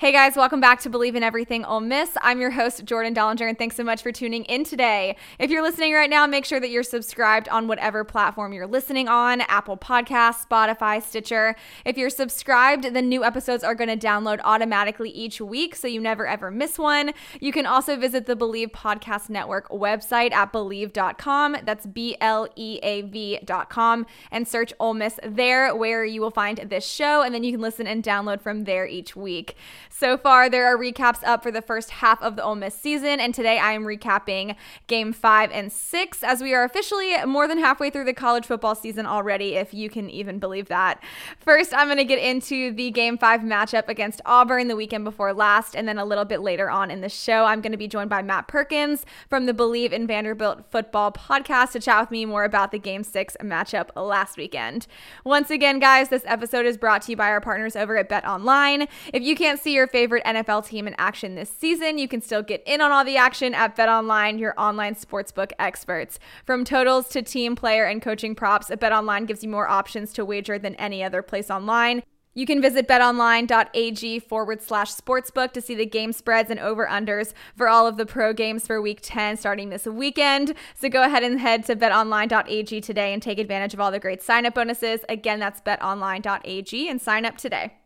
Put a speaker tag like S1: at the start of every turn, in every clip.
S1: Hey guys, welcome back to Believe in Everything Ole Miss. I'm your host, Jordan Dollinger, and thanks so much for tuning in today. If you're listening right now, make sure that you're subscribed on whatever platform you're listening on Apple Podcasts, Spotify, Stitcher. If you're subscribed, the new episodes are going to download automatically each week so you never ever miss one. You can also visit the Bleav Podcast Network website at bleav.com. That's B L E A V.com and search Ole Miss there where you will find this show, and then you can listen and download from there each week. So far, there are recaps up for the first half of the Ole Miss season, and today I am recapping game five and six as we are officially more than halfway through the college football season already, if you can even believe that. First, I'm going to get into the game five matchup against Auburn the weekend before last, and then a little bit later on in the show, I'm going to be joined by Matt Perkins from the Believe in Vanderbilt Football podcast to chat with me more about the game six matchup last weekend. Once again, guys, this episode is brought to you by our partners over at Bet Online. If you can't see your favorite NFL team in action this season, you can still get in on all the action at BetOnline, your online sportsbook experts. From totals to team, player, and coaching props, BetOnline gives you more options to wager than any other place online. You can visit betonline.ag forward slash sportsbook to see the game spreads and over unders for all of the pro games for week 10 starting this weekend. So go ahead and head to betonline.ag today and take advantage of all the great sign up bonuses. Again, that's betonline.ag and sign up today.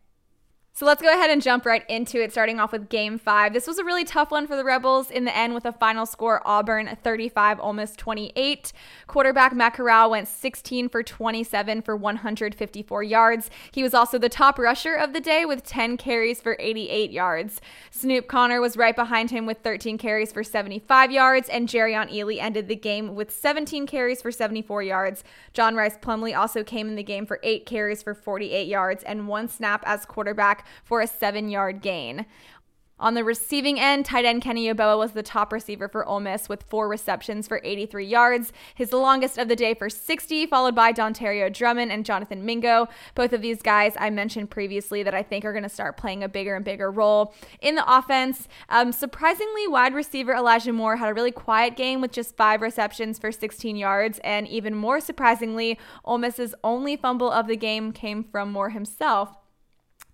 S1: So let's go ahead and jump right into it, starting off with game five. This was a really tough one for the Rebels in the end with a final score Auburn 35, almost 28. Quarterback Matt Corral went 16 for 27 for 154 yards. He was also the top rusher of the day with 10 carries for 88 yards. Snoop Conner was right behind him with 13 carries for 75 yards, and Jerrion Ealy ended the game with 17 carries for 74 yards. John Rhys Plumlee also came in the game for 8 carries for 48 yards and one snap as quarterback for a seven yard gain. On the receiving end, tight end Kenny Yeboah was the top receiver for Ole Miss with four receptions for 83 yards, his longest of the day for 60, followed by Dontario Drummond and Jonathan Mingo. Both of these guys I mentioned previously that I think are going to start playing a bigger and bigger role in the offense. Um, surprisingly, wide receiver Elijah Moore had a really quiet game with just five receptions for 16 yards, and even more surprisingly, Ole Miss's only fumble of the game came from Moore himself.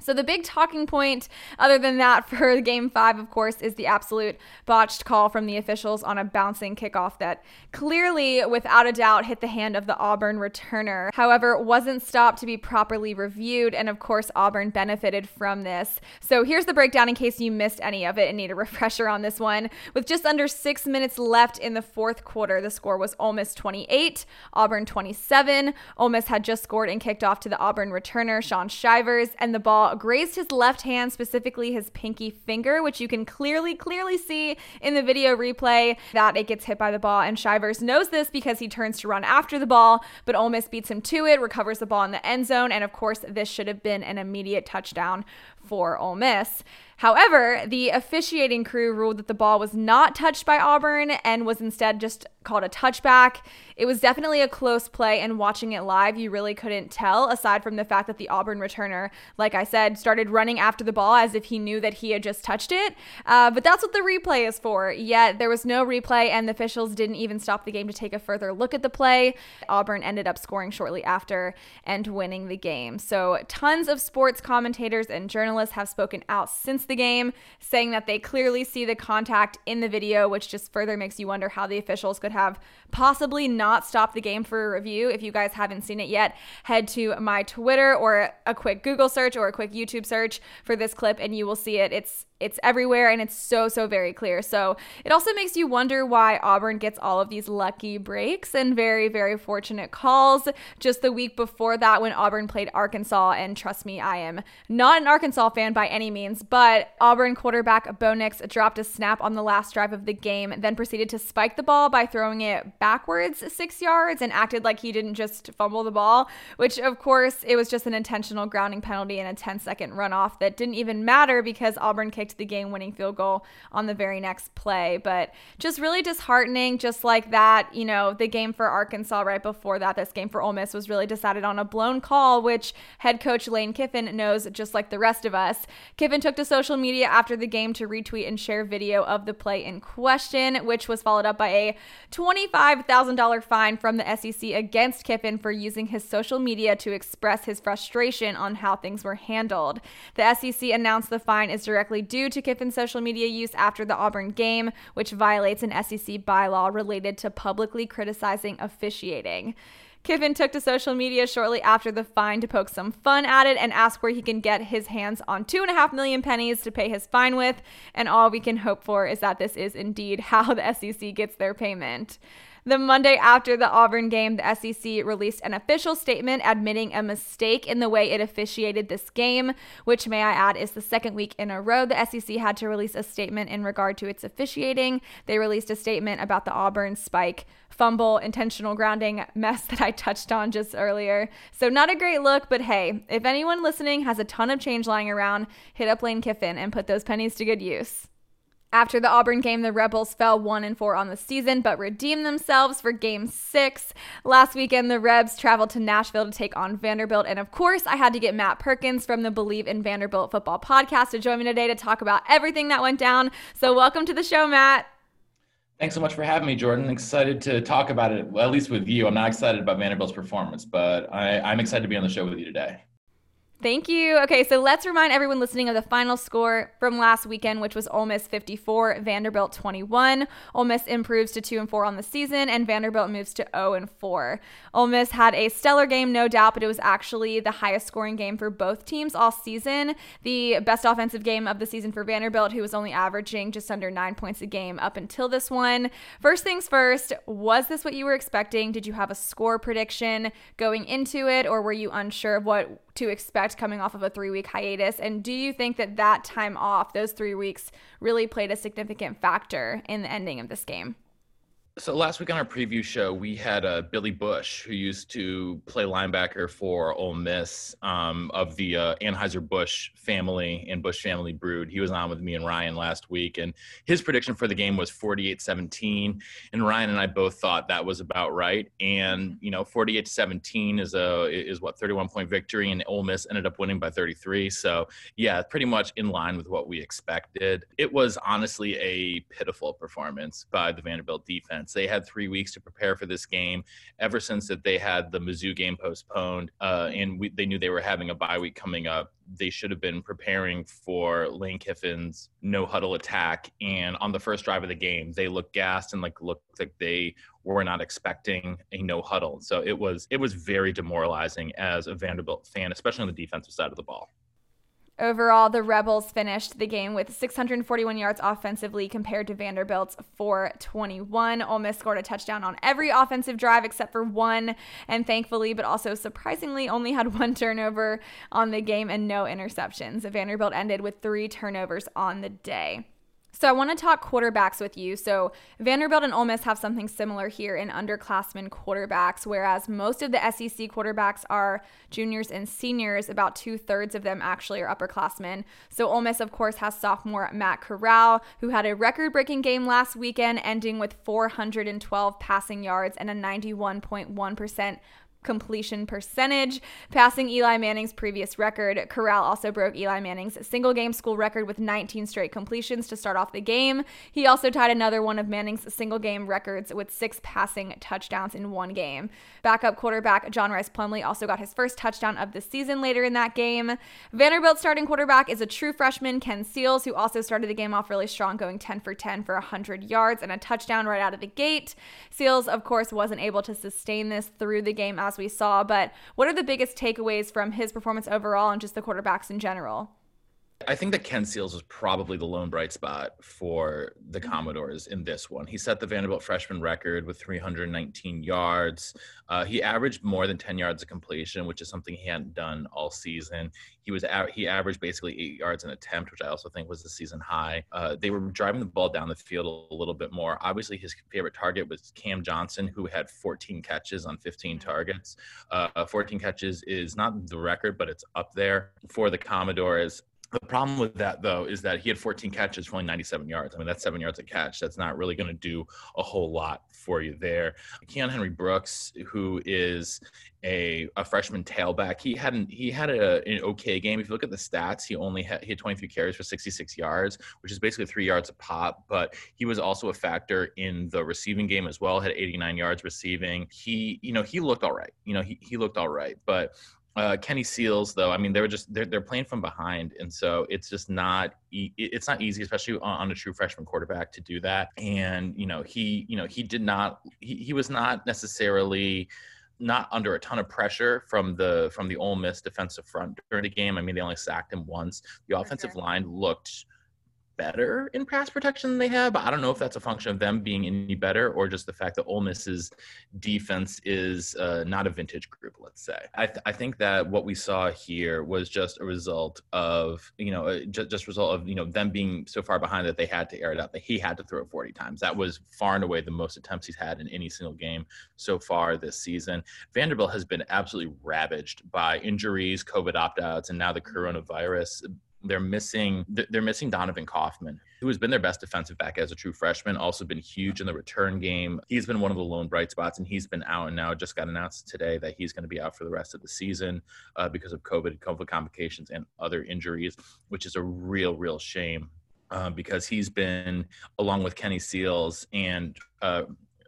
S1: So, the big talking point, other than that, for game five, of course, is the absolute botched call from the officials on a bouncing kickoff that clearly, without a doubt, hit the hand of the Auburn returner. However, wasn't stopped to be properly reviewed, and of course, Auburn benefited from this. So, here's the breakdown in case you missed any of it and need a refresher on this one. With just under six minutes left in the fourth quarter, the score was Ole Miss 28, Auburn 27. Ole Miss had just scored and kicked off to the Auburn returner, Shaun Shivers, and the ball grazed his left hand, specifically his pinky finger, which you can clearly, clearly see in the video replay that it gets hit by the ball. And Shivers knows this because he turns to run after the ball, but Ole Miss beats him to it, recovers the ball in the end zone. And of course, this should have been an immediate touchdown for Ole Miss. However, the officiating crew ruled that the ball was not touched by Auburn and was instead just called a touchback. It was definitely a close play, and watching it live, you really couldn't tell, aside from the fact that the Auburn returner, like I said, started running after the ball as if he knew that he had just touched it. Uh, but that's what the replay is for. Yet there was no replay, and the officials didn't even stop the game to take a further look at the play. Auburn ended up scoring shortly after and winning the game. So, tons of sports commentators and journalists have spoken out since the game, saying that they clearly see the contact in the video, which just further makes you wonder how the officials could have possibly not stopped the game for a review. If you guys haven't seen it yet, head to my Twitter or a quick Google search or a quick YouTube search for this clip and you will see it. It's it's everywhere and it's so so very clear. So it also makes you wonder why Auburn gets all of these lucky breaks and very very fortunate calls. Just the week before that when Auburn played Arkansas and trust me, I am not an Arkansas fan by any means, but Auburn quarterback Bo Nix dropped a snap on the last drive of the game, then proceeded to spike the ball by throwing it backwards 6 yards and acted like he didn't just fumble the ball, which of course it was just an intentional grounding penalty and a 10 second runoff that didn't even matter because Auburn kicked kicked the game winning field goal on the very next play. But just really disheartening, just like that. You know, the game for Arkansas right before that, this game for Ole Miss was really decided on a blown call, which head coach Lane Kiffin knows just like the rest of us. Kiffin took to social media after the game to retweet and share video of the play in question, which was followed up by a $25,000 fine from the SEC against Kiffin for using his social media to express his frustration on how things were handled. The SEC announced the fine is directly due due to Kiffin's social media use after the Auburn game, which violates an SEC bylaw related to publicly criticizing officiating. Kiffin took to social media shortly after the fine to poke some fun at it and ask where he can get his hands on two and a half million pennies to pay his fine with. And all we can hope for is that this is indeed how the SEC gets their payment. The Monday after the Auburn game, the SEC released an official statement admitting a mistake in the way it officiated this game, which, may I add, is the second week in a row the SEC had to release a statement in regard to its officiating. They released a statement about the Auburn spike fumble, intentional grounding mess that I touched on just earlier. So, not a great look, but hey, if anyone listening has a ton of change lying around, hit up Lane Kiffin and put those pennies to good use. After the Auburn game, the Rebels fell 1 and 4 on the season but redeemed themselves for game 6. Last weekend, the Rebs traveled to Nashville to take on Vanderbilt, and of course, I had to get Matt Perkins from the Believe in Vanderbilt football podcast to join me today to talk about everything that went down. So, welcome to the show, Matt.
S2: Thanks so much for having me, Jordan. Excited to talk about it, well, at least with you. I'm not excited about Vanderbilt's performance, but I, I'm excited to be on the show with you today.
S1: Thank you. Okay, so let's remind everyone listening of the final score from last weekend, which was Ole Miss 54, Vanderbilt 21. Ole Miss improves to 2 and 4 on the season, and Vanderbilt moves to 0 and 4. Ole Miss had a stellar game, no doubt, but it was actually the highest scoring game for both teams all season. The best offensive game of the season for Vanderbilt, who was only averaging just under nine points a game up until this one. First things first, was this what you were expecting? Did you have a score prediction going into it, or were you unsure of what to expect coming off of a three week hiatus? And do you think that that time off, those three weeks, really played a significant factor in the ending of this game?
S2: So last week on our preview show, we had uh, Billy Bush, who used to play linebacker for Ole Miss um, of the uh, Anheuser Busch family and Bush family brood. He was on with me and Ryan last week, and his prediction for the game was 48-17. And Ryan and I both thought that was about right. And you know, 48-17 is a is what 31 point victory, and Ole Miss ended up winning by 33. So yeah, pretty much in line with what we expected. It was honestly a pitiful performance by the Vanderbilt defense defense. They had three weeks to prepare for this game. Ever since that they had the Mizzou game postponed, uh, and we, they knew they were having a bye week coming up, they should have been preparing for Lane Kiffin's no huddle attack. And on the first drive of the game, they looked gassed and like looked like they were not expecting a no huddle. So it was it was very demoralizing as a Vanderbilt fan, especially on the defensive side of the ball.
S1: Overall, the Rebels finished the game with 641 yards offensively compared to Vanderbilt's 421. Ole Miss scored a touchdown on every offensive drive except for one, and thankfully, but also surprisingly, only had one turnover on the game and no interceptions. Vanderbilt ended with three turnovers on the day. So I want to talk quarterbacks with you. So Vanderbilt and Ole Miss have something similar here in underclassmen quarterbacks, whereas most of the SEC quarterbacks are juniors and seniors. About two thirds of them actually are upperclassmen. So Ole Miss, of course, has sophomore Matt Corral, who had a record-breaking game last weekend, ending with 412 passing yards and a 91.1% completion percentage, passing Eli Manning's previous record. Corral also broke Eli Manning's single game school record with 19 straight completions to start off the game. He also tied another one of Manning's single game records with six passing touchdowns in one game. Backup quarterback John Rhys Plumlee also got his first touchdown of the season later in that game. Vanderbilt starting quarterback is a true freshman, Ken Seals, who also started the game off really strong, going 10 for 10 for 100 yards and a touchdown right out of the gate. Seals, of course, wasn't able to sustain this through the game as we saw, but what are the biggest takeaways from his performance overall and just the quarterbacks in general?
S2: I think that Ken Seals was probably the lone bright spot for the mm-hmm. Commodores in this one. He set the Vanderbilt freshman record with 319 yards. Uh, he averaged more than 10 yards of completion, which is something he hadn't done all season. He was he averaged basically eight yards an attempt, which I also think was the season high. Uh, they were driving the ball down the field a little bit more. Obviously, his favorite target was Cam Johnson, who had 14 catches on 15 mm-hmm. targets. Uh, 14 catches is not the record, but it's up there for the Commodores. The problem with that, though, is that he had 14 catches for only 97 yards. I mean, that's seven yards a catch. That's not really going to do a whole lot for you there. Keyon Henry Brooks, who is a, a freshman tailback, he hadn't he had a, an okay game. If you look at the stats, he only had he had 23 carries for 66 yards, which is basically three yards a pop. But he was also a factor in the receiving game as well. Had 89 yards receiving. He you know he looked all right. You know he he looked all right, but uh, Kenny Seals, though, I mean, they were just they're, they're playing from behind, and so it's just not e- it's not easy, especially on, on, a true freshman quarterback to do that. And you know, he you know he did not he, he was not necessarily not under a ton of pressure from the from the Ole Miss defensive front during the game. I mean, they only sacked him once. The offensive line looked better in pass protection than they have. But I don't know if that's a function of them being any better or just the fact that Ole Miss's defense is uh, not a vintage group, let's say. I, th- I, think that what we saw here was just a result of, you know, uh, just, just result of, you know, them being so far behind that they had to air it out, that he had to throw it 40 times. That was far and away the most attempts he's had in any single game so far this season. Vanderbilt has been absolutely ravaged by injuries, COVID opt outs, and now the coronavirus they're missing they're missing Donovan Kaufman, who has been their best defensive back as a true freshman, also been huge in the return game. He's been one of the lone bright spots, and he's been out and now just got announced today that he's going to be out for the rest of the season uh, because of COVID, COVID complications, and other injuries, which is a real, real shame. Uh, because he's been, along with Kenny Seals and uh,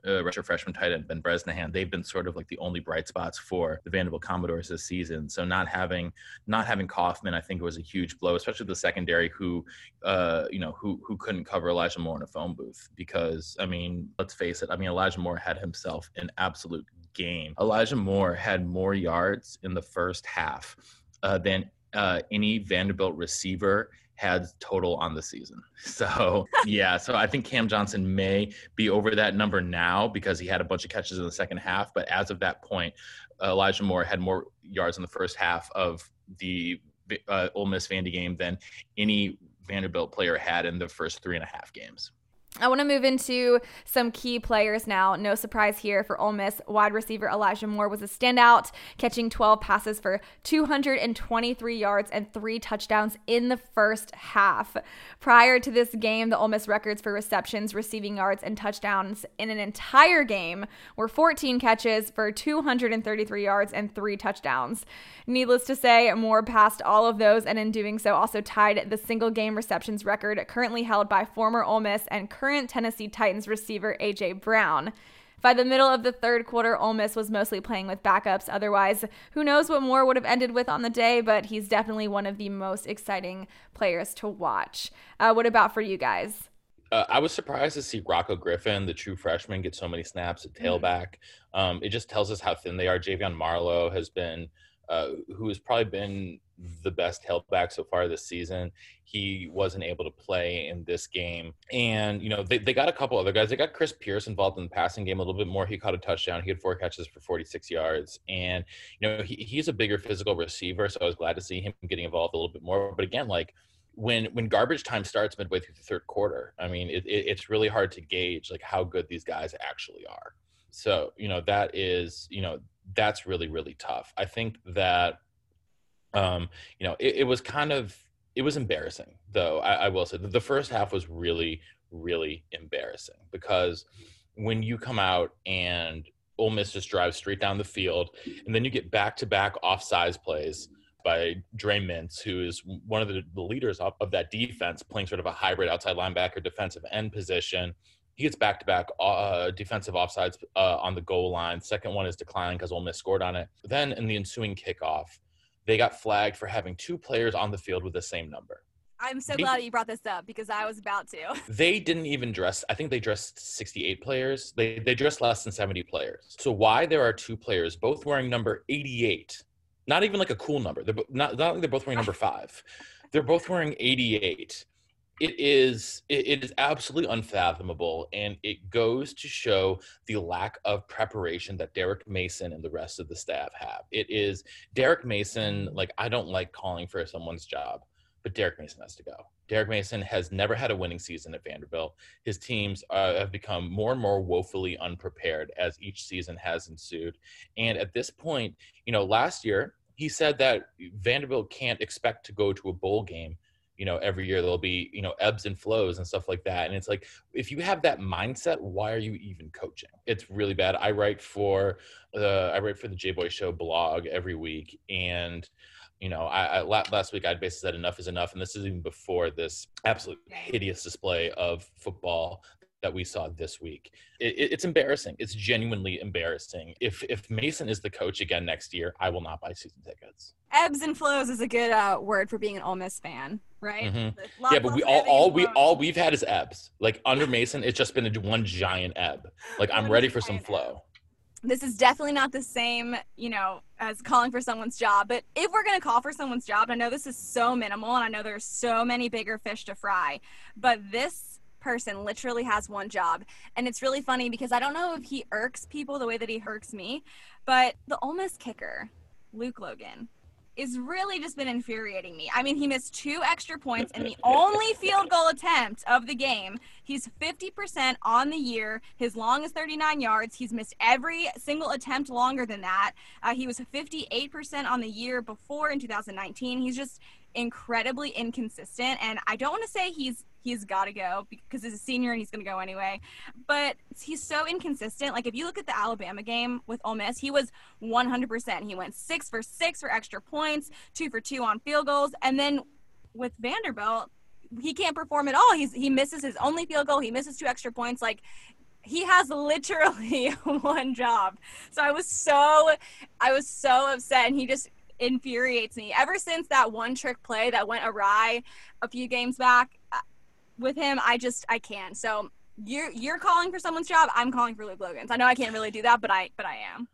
S2: uh, retro freshman tight end Ben Bresnahan, they've been sort of like the only bright spots for the Vanderbilt Commodores this season. So not having not having Kaufman, I think, was a huge blow, especially the secondary who, uh, you know, who who couldn't cover Elijah Moore in a phone booth because I mean, let's face it, I mean Elijah Moore had himself an absolute game. Elijah Moore had more yards in the first half uh, than uh, any Vanderbilt receiver had total on the season. So yeah, so I think Cam Johnson may be over that number now because he had a bunch of catches in the second half. But as of that point, Elijah Moore had more yards in the first half of the uh, Ole Miss Vandy game than any Vanderbilt player had in the first three and a half games.
S1: I want to move into some key players now. No surprise here for Ole Miss. Wide receiver Elijah Moore was a standout, catching 12 passes for 223 yards and three touchdowns in the first half. Prior to this game, the Ole Miss records for receptions, receiving yards, and touchdowns in an entire game were 14 catches for 233 yards and three touchdowns. Needless to say, Moore passed all of those, and in doing so, also tied the single game receptions record currently held by former Ole Miss and current Tennessee Titans receiver A.J. Brown. By the middle of the third quarter, Ole Miss was mostly playing with backups. Otherwise, who knows what Moore would have ended with on the day, but he's definitely one of the most exciting players to watch. Uh, what about for you guys?
S2: Uh, I was surprised to see Rocko Griffin, the true freshman, get so many snaps at mm-hmm. tailback. Mm-hmm. Um, it just tells us how thin they are. Ja'Veon Marlow has been uh, who has probably been the best tailback so far this season. He wasn't able to play in this game. And, you know, they, they got a couple other guys. They got Chris Pierce involved in the passing game a little bit more. He caught a touchdown. He had four catches for 46 yards. And, you know, he, he's a bigger physical receiver. So I was glad to see him getting involved a little bit more. But again, like, when when garbage time starts midway through the third quarter, I mean, it, it, it's really hard to gauge like how good these guys actually are. So you know that is you know that's really really tough. I think that um, you know it, it was kind of it was embarrassing though. I, I will say the first half was really really embarrassing because when you come out and Ole Miss just drives straight down the field, and then you get back to back off-size plays by Dre Mintz, who is one of the, leaders of, that defense, playing sort of a hybrid outside linebacker defensive end position. He gets back to back defensive offsides uh, on the goal line. Second one is declined because Ole Miss scored on it. Then in the ensuing kickoff, they got flagged for having two players on the field with the same number.
S3: I'm so they, glad you brought this up because I was about to.
S2: They didn't even dress. I think they dressed 68 players. They they dressed less than 70 players. So why there are two players both wearing number 88? Not even like a cool number. They're not not like they're both wearing number five. They're both wearing 88. It is it, is absolutely unfathomable, and it goes to show the lack of preparation that Derek Mason and the rest of the staff have. It is Derek Mason. Like I don't like calling for someone's job but Derek Mason has to go. Derek Mason has never had a winning season at Vanderbilt. His teams uh, have become more and more woefully unprepared as each season has ensued. And at this point, you know, last year he said that Vanderbilt can't expect to go to a bowl game. You know, every year there'll be you know ebbs and flows and stuff like that. And it's like if you have that mindset, why are you even coaching? It's really bad. I write for the I write for the J Boy Show blog every week, and you know, I, I, last week I basically said enough is enough, and this is even before this absolute hideous display of football that we saw this week. It, it, it's embarrassing. It's genuinely embarrassing. If if Mason is the coach again next year, I will not buy season tickets.
S3: Ebbs and flows is a good uh, word for being an Ole Miss fan, right?
S2: Mm-hmm. Yeah, but we all all we all we've had is ebbs. Like under Mason, it's just been a, one giant ebb. Like I'm ready for some flow
S3: this is definitely not the same, you know, as calling for someone's job. But if we're going to call for someone's job, I know this is so minimal and I know there's so many bigger fish to fry, but this person literally has one job. And it's really funny because I don't know if he irks people the way that he irks me, but the Ole Miss kicker, Luke Logan, is really just been infuriating me. I mean, he missed two extra points in the only field goal attempt of the game. He's 50% on the year. His long is 39 yards. He's missed every single attempt longer than that. Uh, he was 58% on the year before in 2019. He's just incredibly inconsistent. And I don't want to say he's he's got to go because he's a senior and he's going to go anyway. But he's so inconsistent. Like if you look at the Alabama game with Ole Miss, he was 100%. He went six for six for extra points, two for two on field goals, and then with Vanderbilt, he can't perform at all. He's he misses his only field goal. He misses two extra points. Like he has literally one job. So I was so I was so upset and he just infuriates me. Ever since that one trick play that went awry a few games back, uh, with him, I just I can't. So you're you're calling for someone's job. I'm calling for Luke Logan's. I know I can't really do that, but I but I am.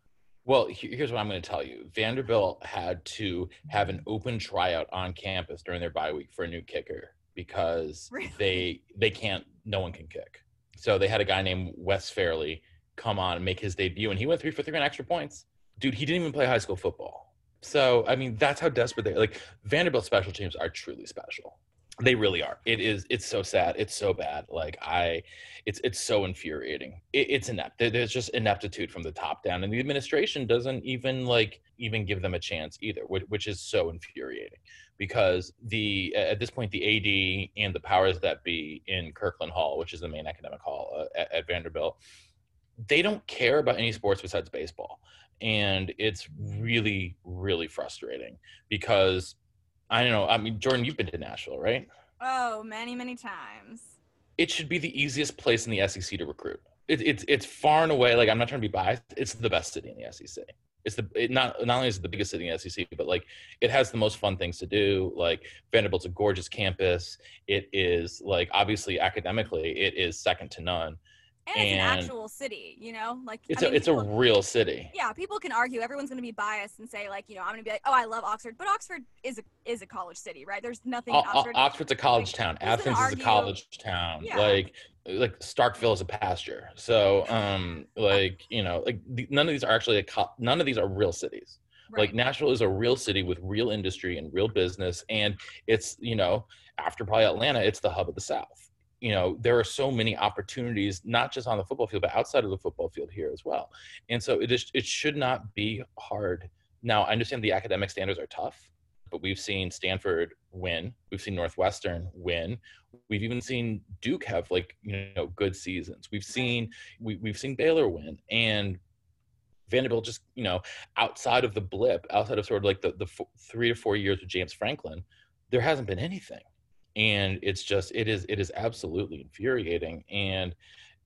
S2: Well, here's what I'm going to tell you. Vanderbilt had to have an open tryout on campus during their bye week for a new kicker because really? they they can't no one can kick. So they had a guy named Wes Fairley come on and make his debut and he went 3 for 3 on extra points. Dude, he didn't even play high school football. So, I mean, that's how desperate they are. Like Vanderbilt special teams are truly special. They really are. It is it's so sad. It's so bad. Like i it's it's so infuriating. It, it's inept there's just ineptitude from the top down and the administration doesn't even like even give them a chance either which, which is so infuriating because the at this point the ad and the powers that be in kirkland hall which is the main academic hall uh, at, at vanderbilt they don't care about any sports besides baseball and it's really really frustrating because I don't know. I mean, Jordan, you've been to Nashville, right?
S3: Oh, many, many times.
S2: It should be the easiest place in the SEC to recruit. It, it's it's far and away. Like I'm not trying to be biased. It's the best city in the SEC. It's the it not not only is it the biggest city in the SEC, but like it has the most fun things to do. Like Vanderbilt's a gorgeous campus. It is like obviously academically, it is second to none
S3: and it's an actual city you know like
S2: it's I mean, a it's people, a real city
S3: yeah people can argue everyone's going to be biased and say like you know i'm going to be like oh i love oxford but oxford is a is a college city right there's nothing o-
S2: oxford oxford's a college like, town athens is a college town yeah. like like starkville is a pasture so um like you know like the, none of these are actually a co- none of these are real cities Right. Like Nashville is a real city with real industry and real business. And it's, you know, after probably Atlanta, it's the hub of the South. You know, there are so many opportunities, not just on the football field, but outside of the football field here as well. And so it is, it should not be hard. Now, I understand the academic standards are tough, but we've seen Stanford win. We've seen Northwestern win. We've even seen Duke have like, you know, good seasons. We've seen, we, we've seen Baylor win. And Vanderbilt just, you know, outside of the blip, outside of sort of like the, the three or four years with James Franklin, there hasn't been anything. And it's just, it is, it is absolutely infuriating. And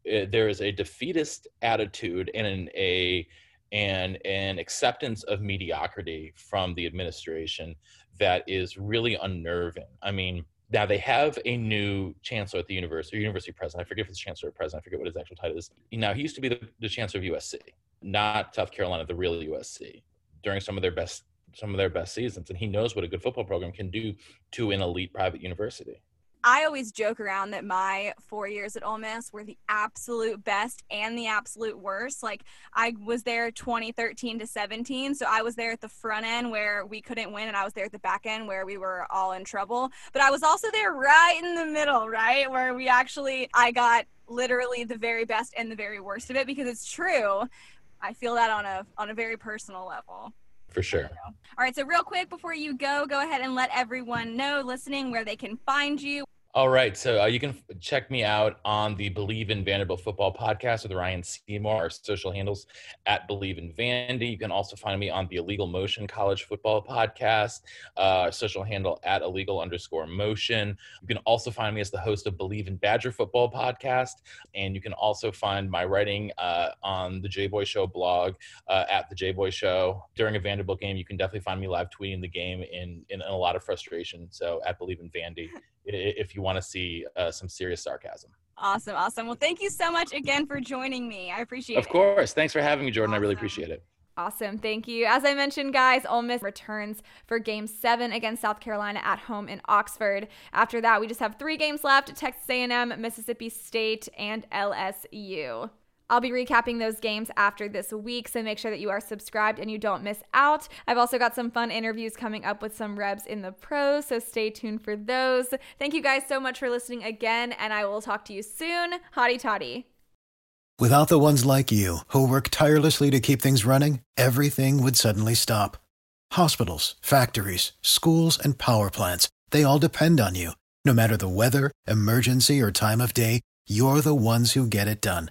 S2: it, there is a defeatist attitude and an, a, and an acceptance of mediocrity from the administration that is really unnerving. I mean, now they have a new chancellor at the university, university president. I forget if it's chancellor or president. I forget what his actual title is. Now he used to be the, the chancellor of USC not South Carolina, the real USC, during some of their best some of their best seasons, and he knows what a good football program can do to an elite private university.
S1: I always joke around that my four years at Ole Miss were the absolute best and the absolute worst. Like I was there 2013 to 17, so I was there at the front end where we couldn't win, and I was there at the back end where we were all in trouble. But I was also there right in the middle, right where we actually I got literally the very best and the very worst of it because it's true I feel that on a on a very personal level.
S2: For sure.
S1: All right, so real quick before you go, go ahead and let everyone know listening where they can find you.
S2: All right. So uh, you can check me out on the Believe in Vanderbilt Football podcast with Ryan Seymour. Our social handles at Believe in Vandy. You can also find me on the Illegal Motion College Football podcast, uh, social handle at illegal underscore motion. You can also find me as the host of Believe in Badger Football podcast. And you can also find my writing uh, on the J Boy Show blog uh, at the J Boy Show. During a Vanderbilt game, you can definitely find me live tweeting the game in, in, in a lot of frustration. So at Believe in Vandy if you want to see uh, some serious sarcasm.
S1: Awesome, awesome. Well, thank you so much again for joining me. I appreciate
S2: of it. Of course. Thanks for having me, Jordan. Awesome. I really appreciate it.
S1: Awesome. Thank you. As I mentioned, guys, Ole Miss returns for game seven against South Carolina at home in Oxford. After that, we just have three games left Texas A&M, Mississippi State, and LSU. I'll be recapping those games after this week, so make sure that you are subscribed and you don't miss out. I've also got some fun interviews coming up with some Rebs in the pros, so stay tuned for those. Thank you guys so much for listening again, and I will talk to you soon. Hotty toddy.
S4: Without the ones like you, who work tirelessly to keep things running, everything would suddenly stop. Hospitals, factories, schools, and power plants, they all depend on you. No matter the weather, emergency, or time of day, you're the ones who get it done.